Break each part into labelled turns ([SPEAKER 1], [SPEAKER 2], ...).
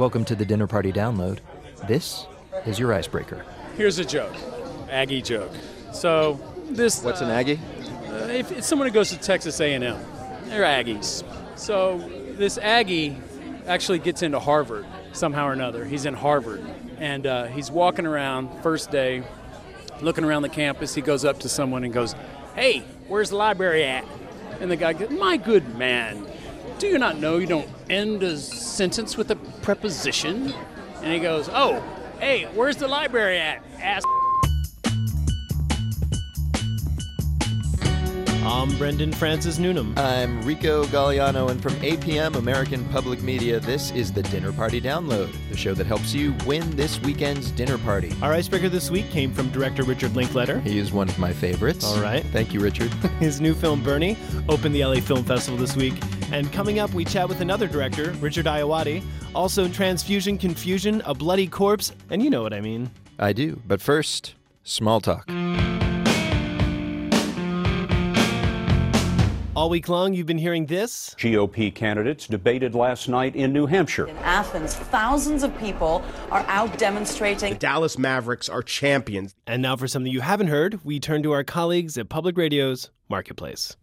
[SPEAKER 1] Welcome to the Dinner Party Download. This is your icebreaker.
[SPEAKER 2] Here's a joke, Aggie joke. So this.
[SPEAKER 3] What's
[SPEAKER 2] uh,
[SPEAKER 3] an Aggie?
[SPEAKER 2] Uh, if, if someone who goes to Texas A&M, they're Aggies. So this Aggie actually gets into Harvard somehow or another. He's in Harvard, and uh, he's walking around first day, looking around the campus. He goes up to someone and goes, "Hey, where's the library at?" And the guy goes, "My good man, do you not know you don't end a sentence with a preposition?" And he goes, "Oh, hey, where's the library at, ass?"
[SPEAKER 4] I'm Brendan Francis Newnam.
[SPEAKER 1] I'm Rico Galliano, and from APM American Public Media, this is the Dinner Party Download, the show that helps you win this weekend's dinner party.
[SPEAKER 4] Our icebreaker this week came from director Richard Linklater.
[SPEAKER 1] He is one of my favorites.
[SPEAKER 4] All right.
[SPEAKER 1] Thank you, Richard.
[SPEAKER 4] His new film, Bernie, opened the LA Film Festival this week. And coming up, we chat with another director, Richard Ayoade. Also, Transfusion Confusion, A Bloody Corpse, and you know what I mean.
[SPEAKER 1] I do. But first, small talk.
[SPEAKER 4] All week long, you've been hearing this.
[SPEAKER 5] GOP candidates debated last night in New Hampshire.
[SPEAKER 6] In Athens, thousands of people are out demonstrating.
[SPEAKER 7] The Dallas Mavericks are champions.
[SPEAKER 4] And now, for something you haven't heard, we turn to our colleagues at Public Radio's Marketplace.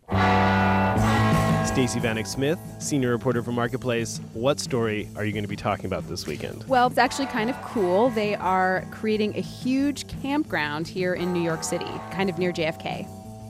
[SPEAKER 4] Stacey Vanek Smith, senior reporter for Marketplace. What story are you going to be talking about this weekend?
[SPEAKER 8] Well, it's actually kind of cool. They are creating a huge campground here in New York City, kind of near JFK.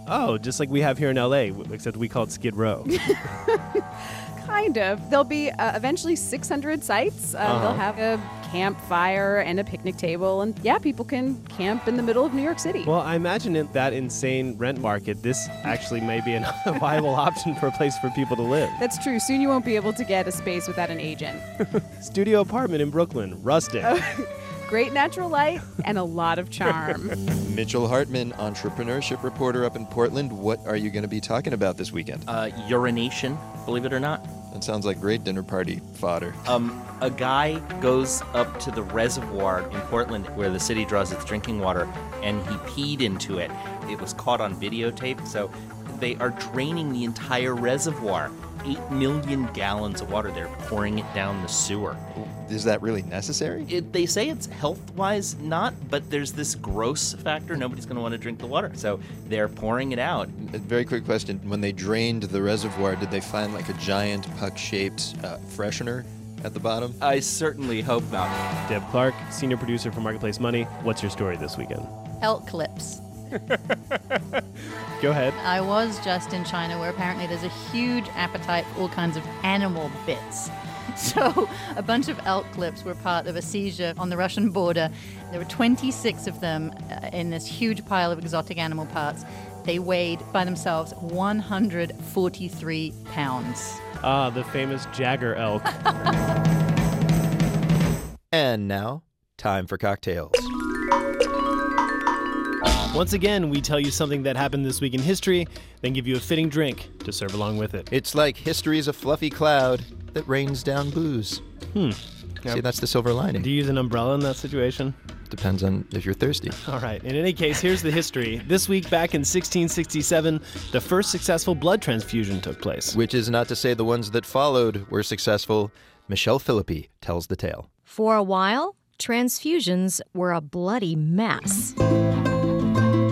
[SPEAKER 4] Oh, just like we have here in LA, except we call it Skid Row.
[SPEAKER 8] kind of. There'll be uh, eventually 600 sites. Uh, uh-huh. They'll have a campfire and a picnic table, and yeah, people can camp in the middle of New York City.
[SPEAKER 4] Well, I imagine in that insane rent market, this actually may be a viable option for a place for people to live.
[SPEAKER 8] That's true. Soon you won't be able to get a space without an agent.
[SPEAKER 4] Studio apartment in Brooklyn, rustic.
[SPEAKER 8] great natural light, and a lot of charm.
[SPEAKER 1] Mitchell Hartman, entrepreneurship reporter up in Portland. What are you going to be talking about this weekend?
[SPEAKER 9] Uh, urination, believe it or not.
[SPEAKER 1] That sounds like great dinner party fodder.
[SPEAKER 9] Um, a guy goes up to the reservoir in Portland where the city draws its drinking water, and he peed into it. It was caught on videotape, so they are draining the entire reservoir. 8 million gallons of water. They're pouring it down the sewer.
[SPEAKER 1] Is that really necessary?
[SPEAKER 9] It, they say it's health wise not, but there's this gross factor. Nobody's going to want to drink the water. So they're pouring it out.
[SPEAKER 1] A very quick question. When they drained the reservoir, did they find like a giant puck shaped uh, freshener? At the bottom?
[SPEAKER 9] I certainly hope not.
[SPEAKER 4] Deb Clark, senior producer for Marketplace Money. What's your story this weekend?
[SPEAKER 10] Elk clips.
[SPEAKER 4] Go ahead.
[SPEAKER 10] I was just in China where apparently there's a huge appetite for all kinds of animal bits. So, a bunch of elk clips were part of a seizure on the Russian border. There were 26 of them uh, in this huge pile of exotic animal parts. They weighed by themselves 143 pounds.
[SPEAKER 4] Ah, the famous Jagger elk.
[SPEAKER 1] and now, time for cocktails.
[SPEAKER 4] Once again, we tell you something that happened this week in history, then give you a fitting drink to serve along with it.
[SPEAKER 1] It's like history's a fluffy cloud that rains down booze.
[SPEAKER 4] Hmm.
[SPEAKER 1] See, that's the silver lining.
[SPEAKER 4] Do you use an umbrella in that situation?
[SPEAKER 1] Depends on if you're thirsty.
[SPEAKER 4] All right. In any case, here's the history. This week, back in 1667, the first successful blood transfusion took place.
[SPEAKER 1] Which is not to say the ones that followed were successful. Michelle Philippi tells the tale.
[SPEAKER 11] For a while, transfusions were a bloody mess.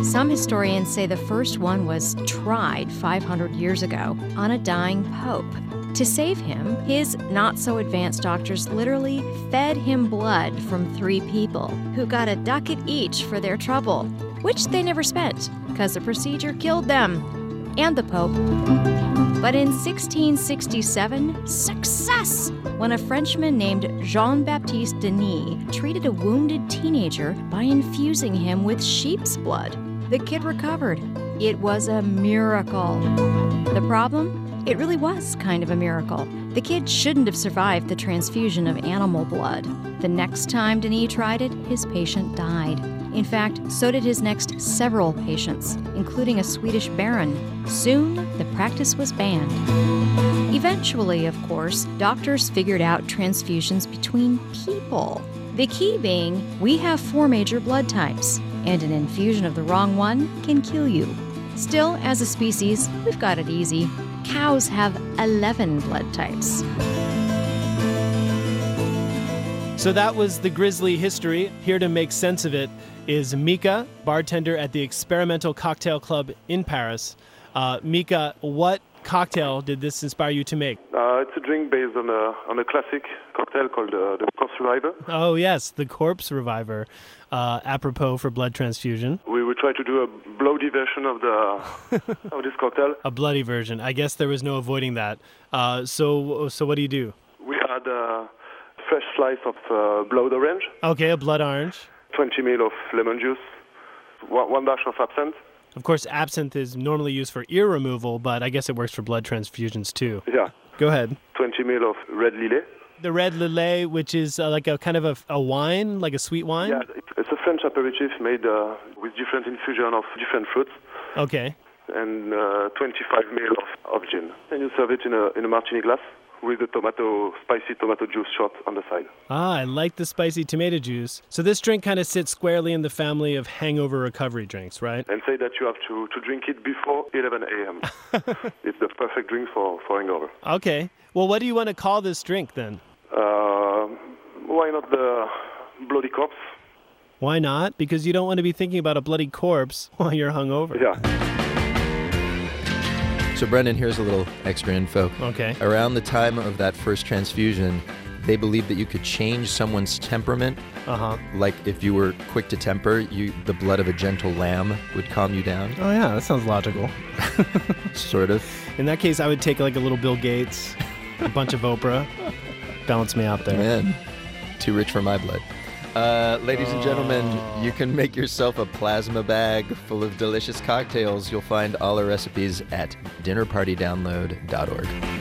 [SPEAKER 11] Some historians say the first one was tried 500 years ago on a dying pope. To save him, his not so advanced doctors literally fed him blood from three people who got a ducat each for their trouble, which they never spent because the procedure killed them and the Pope. But in 1667, success! When a Frenchman named Jean Baptiste Denis treated a wounded teenager by infusing him with sheep's blood. The kid recovered. It was a miracle. The problem? It really was kind of a miracle. The kid shouldn't have survived the transfusion of animal blood. The next time Denis tried it, his patient died. In fact, so did his next several patients, including a Swedish baron. Soon, the practice was banned. Eventually, of course, doctors figured out transfusions between people. The key being, we have four major blood types and an infusion of the wrong one can kill you. Still, as a species, we've got it easy. Cows have 11 blood types.
[SPEAKER 4] So that was the Grisly history. Here to make sense of it is Mika, bartender at the Experimental Cocktail Club in Paris. Uh, Mika, what cocktail did this inspire you to make?
[SPEAKER 3] Uh, it's a drink based on a on a classic cocktail called uh, the Corpse Reviver.
[SPEAKER 4] Oh yes, the Corpse Reviver, uh, apropos for blood transfusion.
[SPEAKER 3] We will try to do a bloody version of the of this cocktail.
[SPEAKER 4] A bloody version. I guess there was no avoiding that. Uh, so so what do you do?
[SPEAKER 3] We add a fresh slice of uh, blood orange,
[SPEAKER 4] Okay, a blood orange.
[SPEAKER 3] 20 ml of lemon juice, one, one dash of absinthe.
[SPEAKER 4] Of course, absinthe is normally used for ear removal, but I guess it works for blood transfusions too.
[SPEAKER 3] Yeah.
[SPEAKER 4] Go ahead.
[SPEAKER 3] 20 ml of red lillet.
[SPEAKER 4] The red lillet, which is uh, like a kind of a, a wine, like a sweet wine.
[SPEAKER 3] Yeah, it's a French aperitif made uh, with different infusion of different fruits
[SPEAKER 4] Okay.
[SPEAKER 3] and uh, 25 ml of, of gin. And you serve it in a in a martini glass with the tomato spicy tomato juice shot on the side.
[SPEAKER 4] Ah, I like the spicy tomato juice. So this drink kind of sits squarely in the family of hangover recovery drinks, right?
[SPEAKER 3] And say that you have to, to drink it before 11 a.m. it's the perfect drink for, for hangover.
[SPEAKER 4] Okay. Well, what do you want to call this drink then?
[SPEAKER 3] Uh, why not the bloody corpse?
[SPEAKER 4] Why not? Because you don't want to be thinking about a bloody corpse while you're hungover.
[SPEAKER 3] Yeah.
[SPEAKER 1] So, Brendan, here's a little extra info.
[SPEAKER 4] Okay.
[SPEAKER 1] Around the time of that first transfusion, they believed that you could change someone's temperament.
[SPEAKER 4] Uh huh.
[SPEAKER 1] Like if you were quick to temper, you the blood of a gentle lamb would calm you down.
[SPEAKER 4] Oh yeah, that sounds logical.
[SPEAKER 1] Sort of.
[SPEAKER 4] In that case, I would take like a little Bill Gates, a bunch of Oprah, balance me out there.
[SPEAKER 1] Man, too rich for my blood. Uh, ladies and gentlemen, you can make yourself a plasma bag full of delicious cocktails. You'll find all our recipes at dinnerpartydownload.org.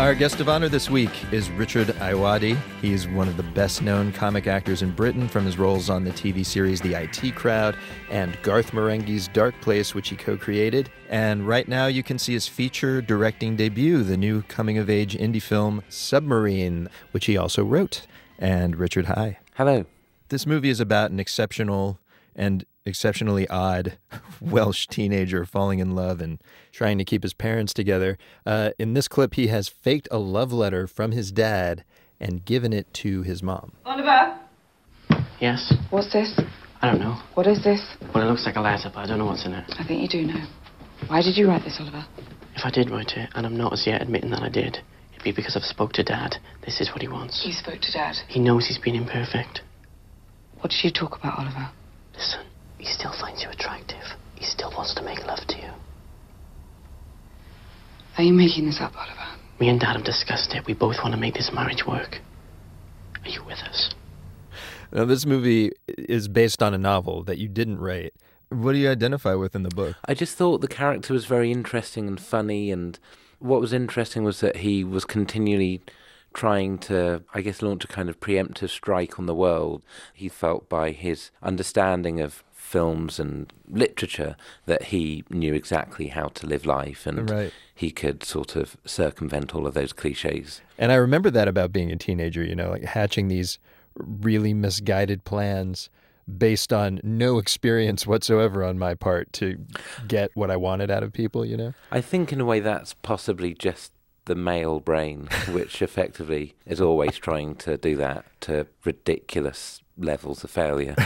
[SPEAKER 1] Our guest of honor this week is Richard Ayoade. He is one of the best known comic actors in Britain from his roles on the TV series The IT Crowd and Garth Marenghi's Dark Place, which he co created. And right now you can see his feature directing debut, the new coming of age indie film Submarine, which he also wrote. And Richard, hi.
[SPEAKER 12] Hello.
[SPEAKER 1] This movie is about an exceptional and exceptionally odd Welsh teenager falling in love and trying to keep his parents together. Uh, in this clip, he has faked a love letter from his dad and given it to his mom.
[SPEAKER 13] Oliver,
[SPEAKER 14] Yes?
[SPEAKER 13] what's this?
[SPEAKER 14] I don't know.
[SPEAKER 13] What is this?
[SPEAKER 14] Well, it looks like a letter, but I don't know what's in it.
[SPEAKER 13] I think you do know. Why did you write this, Oliver?
[SPEAKER 14] If I did write it, and I'm not as yet admitting that I did, it'd be because I've spoke to Dad. This is what he wants.
[SPEAKER 13] You spoke to Dad.
[SPEAKER 14] He knows he's been imperfect.
[SPEAKER 13] What did you talk about, Oliver?
[SPEAKER 14] Listen, he still finds you attractive. He still wants to make love to you.
[SPEAKER 13] Are you making this up, Oliver?
[SPEAKER 14] Me and Dad have discussed it. We both want to make this marriage work. Are you with us?
[SPEAKER 1] Now, this movie is based on a novel that you didn't write. What do you identify with in the book?
[SPEAKER 12] I just thought the character was very interesting and funny, and what was interesting was that he was continually trying to, I guess, launch a kind of preemptive strike on the world. He felt by his understanding of films and literature that he knew exactly how to live life and
[SPEAKER 1] Right.
[SPEAKER 12] he could sort of circumvent all of those cliches.
[SPEAKER 1] And I remember that about being a teenager, you know, like hatching these really misguided plans based on no experience whatsoever on my part to get what I wanted out of people, you know?
[SPEAKER 12] I think, in a way, that's possibly just the male brain, which effectively is always trying to do that to ridiculous levels of failure.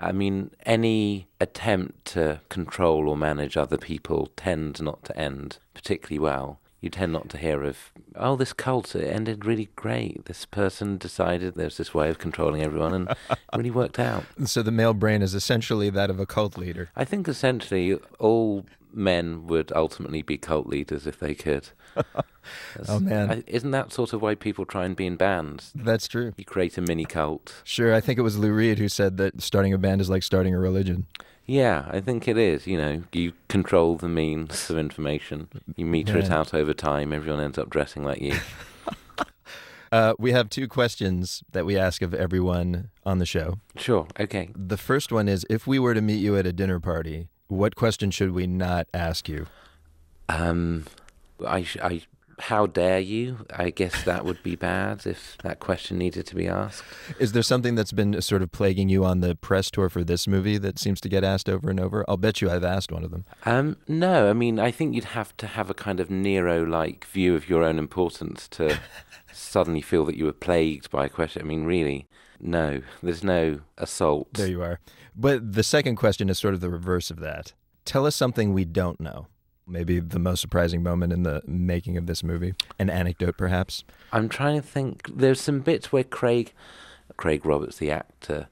[SPEAKER 12] I mean, any attempt to control or manage other people tends not to end particularly well. You tend not to hear of, oh, this cult, it ended really great. This person decided there's this way of controlling everyone and it really worked out.
[SPEAKER 1] So the male brain is essentially that of a cult leader.
[SPEAKER 12] I think essentially all men would ultimately be cult leaders if they could.
[SPEAKER 1] Oh, man.
[SPEAKER 12] I, isn't that sort of why people try and be in bands?
[SPEAKER 1] That's true.
[SPEAKER 12] You create a mini cult.
[SPEAKER 1] Sure, I think it was Lou Reed who said that starting a band is like starting a religion.
[SPEAKER 12] Yeah, I think it is. You know, you control the means of information. You meter it out over time. Everyone ends up dressing like you.
[SPEAKER 1] Uh, we have two questions that we ask of everyone on the show.
[SPEAKER 12] Sure, okay.
[SPEAKER 1] The first one is if we were to meet you at a dinner party, what question should we not ask you?
[SPEAKER 12] Um, I sh- I How dare you? I guess that would be bad if that question needed to be asked.
[SPEAKER 15] Is there something that's been sort of plaguing you on the press tour for this movie that seems to get asked over and over? I'll bet you I've asked one of them.
[SPEAKER 12] Um, no, I mean, I think you'd have to have a kind of Nero like view of your own importance to suddenly feel that you were plagued by a question. I mean, really, no, there's no assault.
[SPEAKER 15] There you are. But the second question is sort of the reverse of that. Tell us something we don't know. Maybe the most surprising moment in the making of this movie. An anecdote, perhaps.
[SPEAKER 12] I'm trying to think. There's some bits where Craig, Craig Roberts, the actor,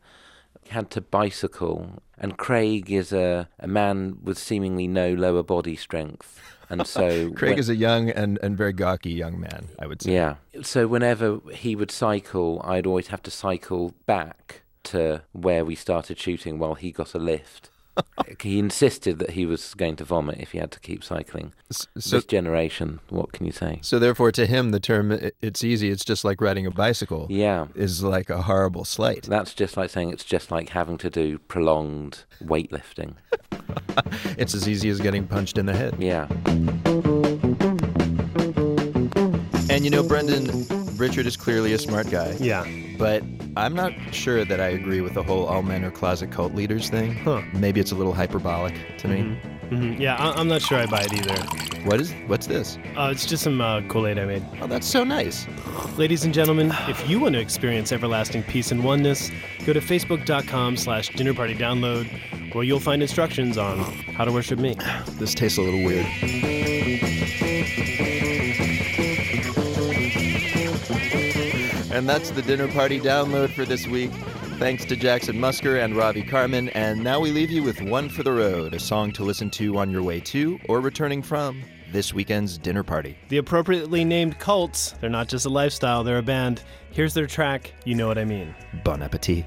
[SPEAKER 12] had to bicycle, and Craig is a, a man with seemingly no lower body strength. And so
[SPEAKER 15] Craig
[SPEAKER 12] when-
[SPEAKER 15] is a young and, and very gawky young man, I would say.
[SPEAKER 12] Yeah. So whenever he would cycle, I'd always have to cycle back to where we started shooting while he got a lift. He insisted that he was going to vomit if he had to keep cycling.
[SPEAKER 15] so-
[SPEAKER 12] this generation, what can you say?
[SPEAKER 15] So therefore, to him, the term "it's easy," it's just like riding a bicycle.
[SPEAKER 12] Yeah.
[SPEAKER 15] is like a horrible slight.
[SPEAKER 12] That's just like saying it's just like having to do prolonged weightlifting.
[SPEAKER 15] It's as easy as getting punched in the head.
[SPEAKER 12] Yeah.
[SPEAKER 15] And you know, Brendan, Richard is clearly a smart guy.
[SPEAKER 4] Yeah.
[SPEAKER 15] But I'm not sure that I agree with the whole all men are closet cult leaders thing. Huh. Maybe it's a little hyperbolic to me.
[SPEAKER 4] hmm Yeah, I- I'm not sure I buy it either.
[SPEAKER 15] What is? What's this?
[SPEAKER 4] Uh, it's just some uh, Kool-Aid I made.
[SPEAKER 15] Oh, that's so nice.
[SPEAKER 4] Ladies and gentlemen, if you want to experience everlasting peace and oneness, go to facebook.com slash dinner party download, where you'll find instructions on how to worship me.
[SPEAKER 15] This tastes a little weird. And that's the dinner party download for this week. Thanks to Jackson Musker and Ravi Carmen. And now we leave you with One for the Road, a song to listen to on your way to or returning from this weekend's dinner party.
[SPEAKER 4] The appropriately named cults, they're not just a lifestyle, they're a band. Here's their track, You Know What I Mean.
[SPEAKER 15] Bon appetit.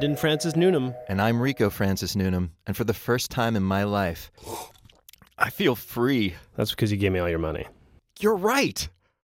[SPEAKER 4] Brendan Francis Newnam.
[SPEAKER 15] And I'm Rico Francis Newnam. And for the first time in my life, I feel free.
[SPEAKER 4] That's because you gave me all your money.
[SPEAKER 15] You're right.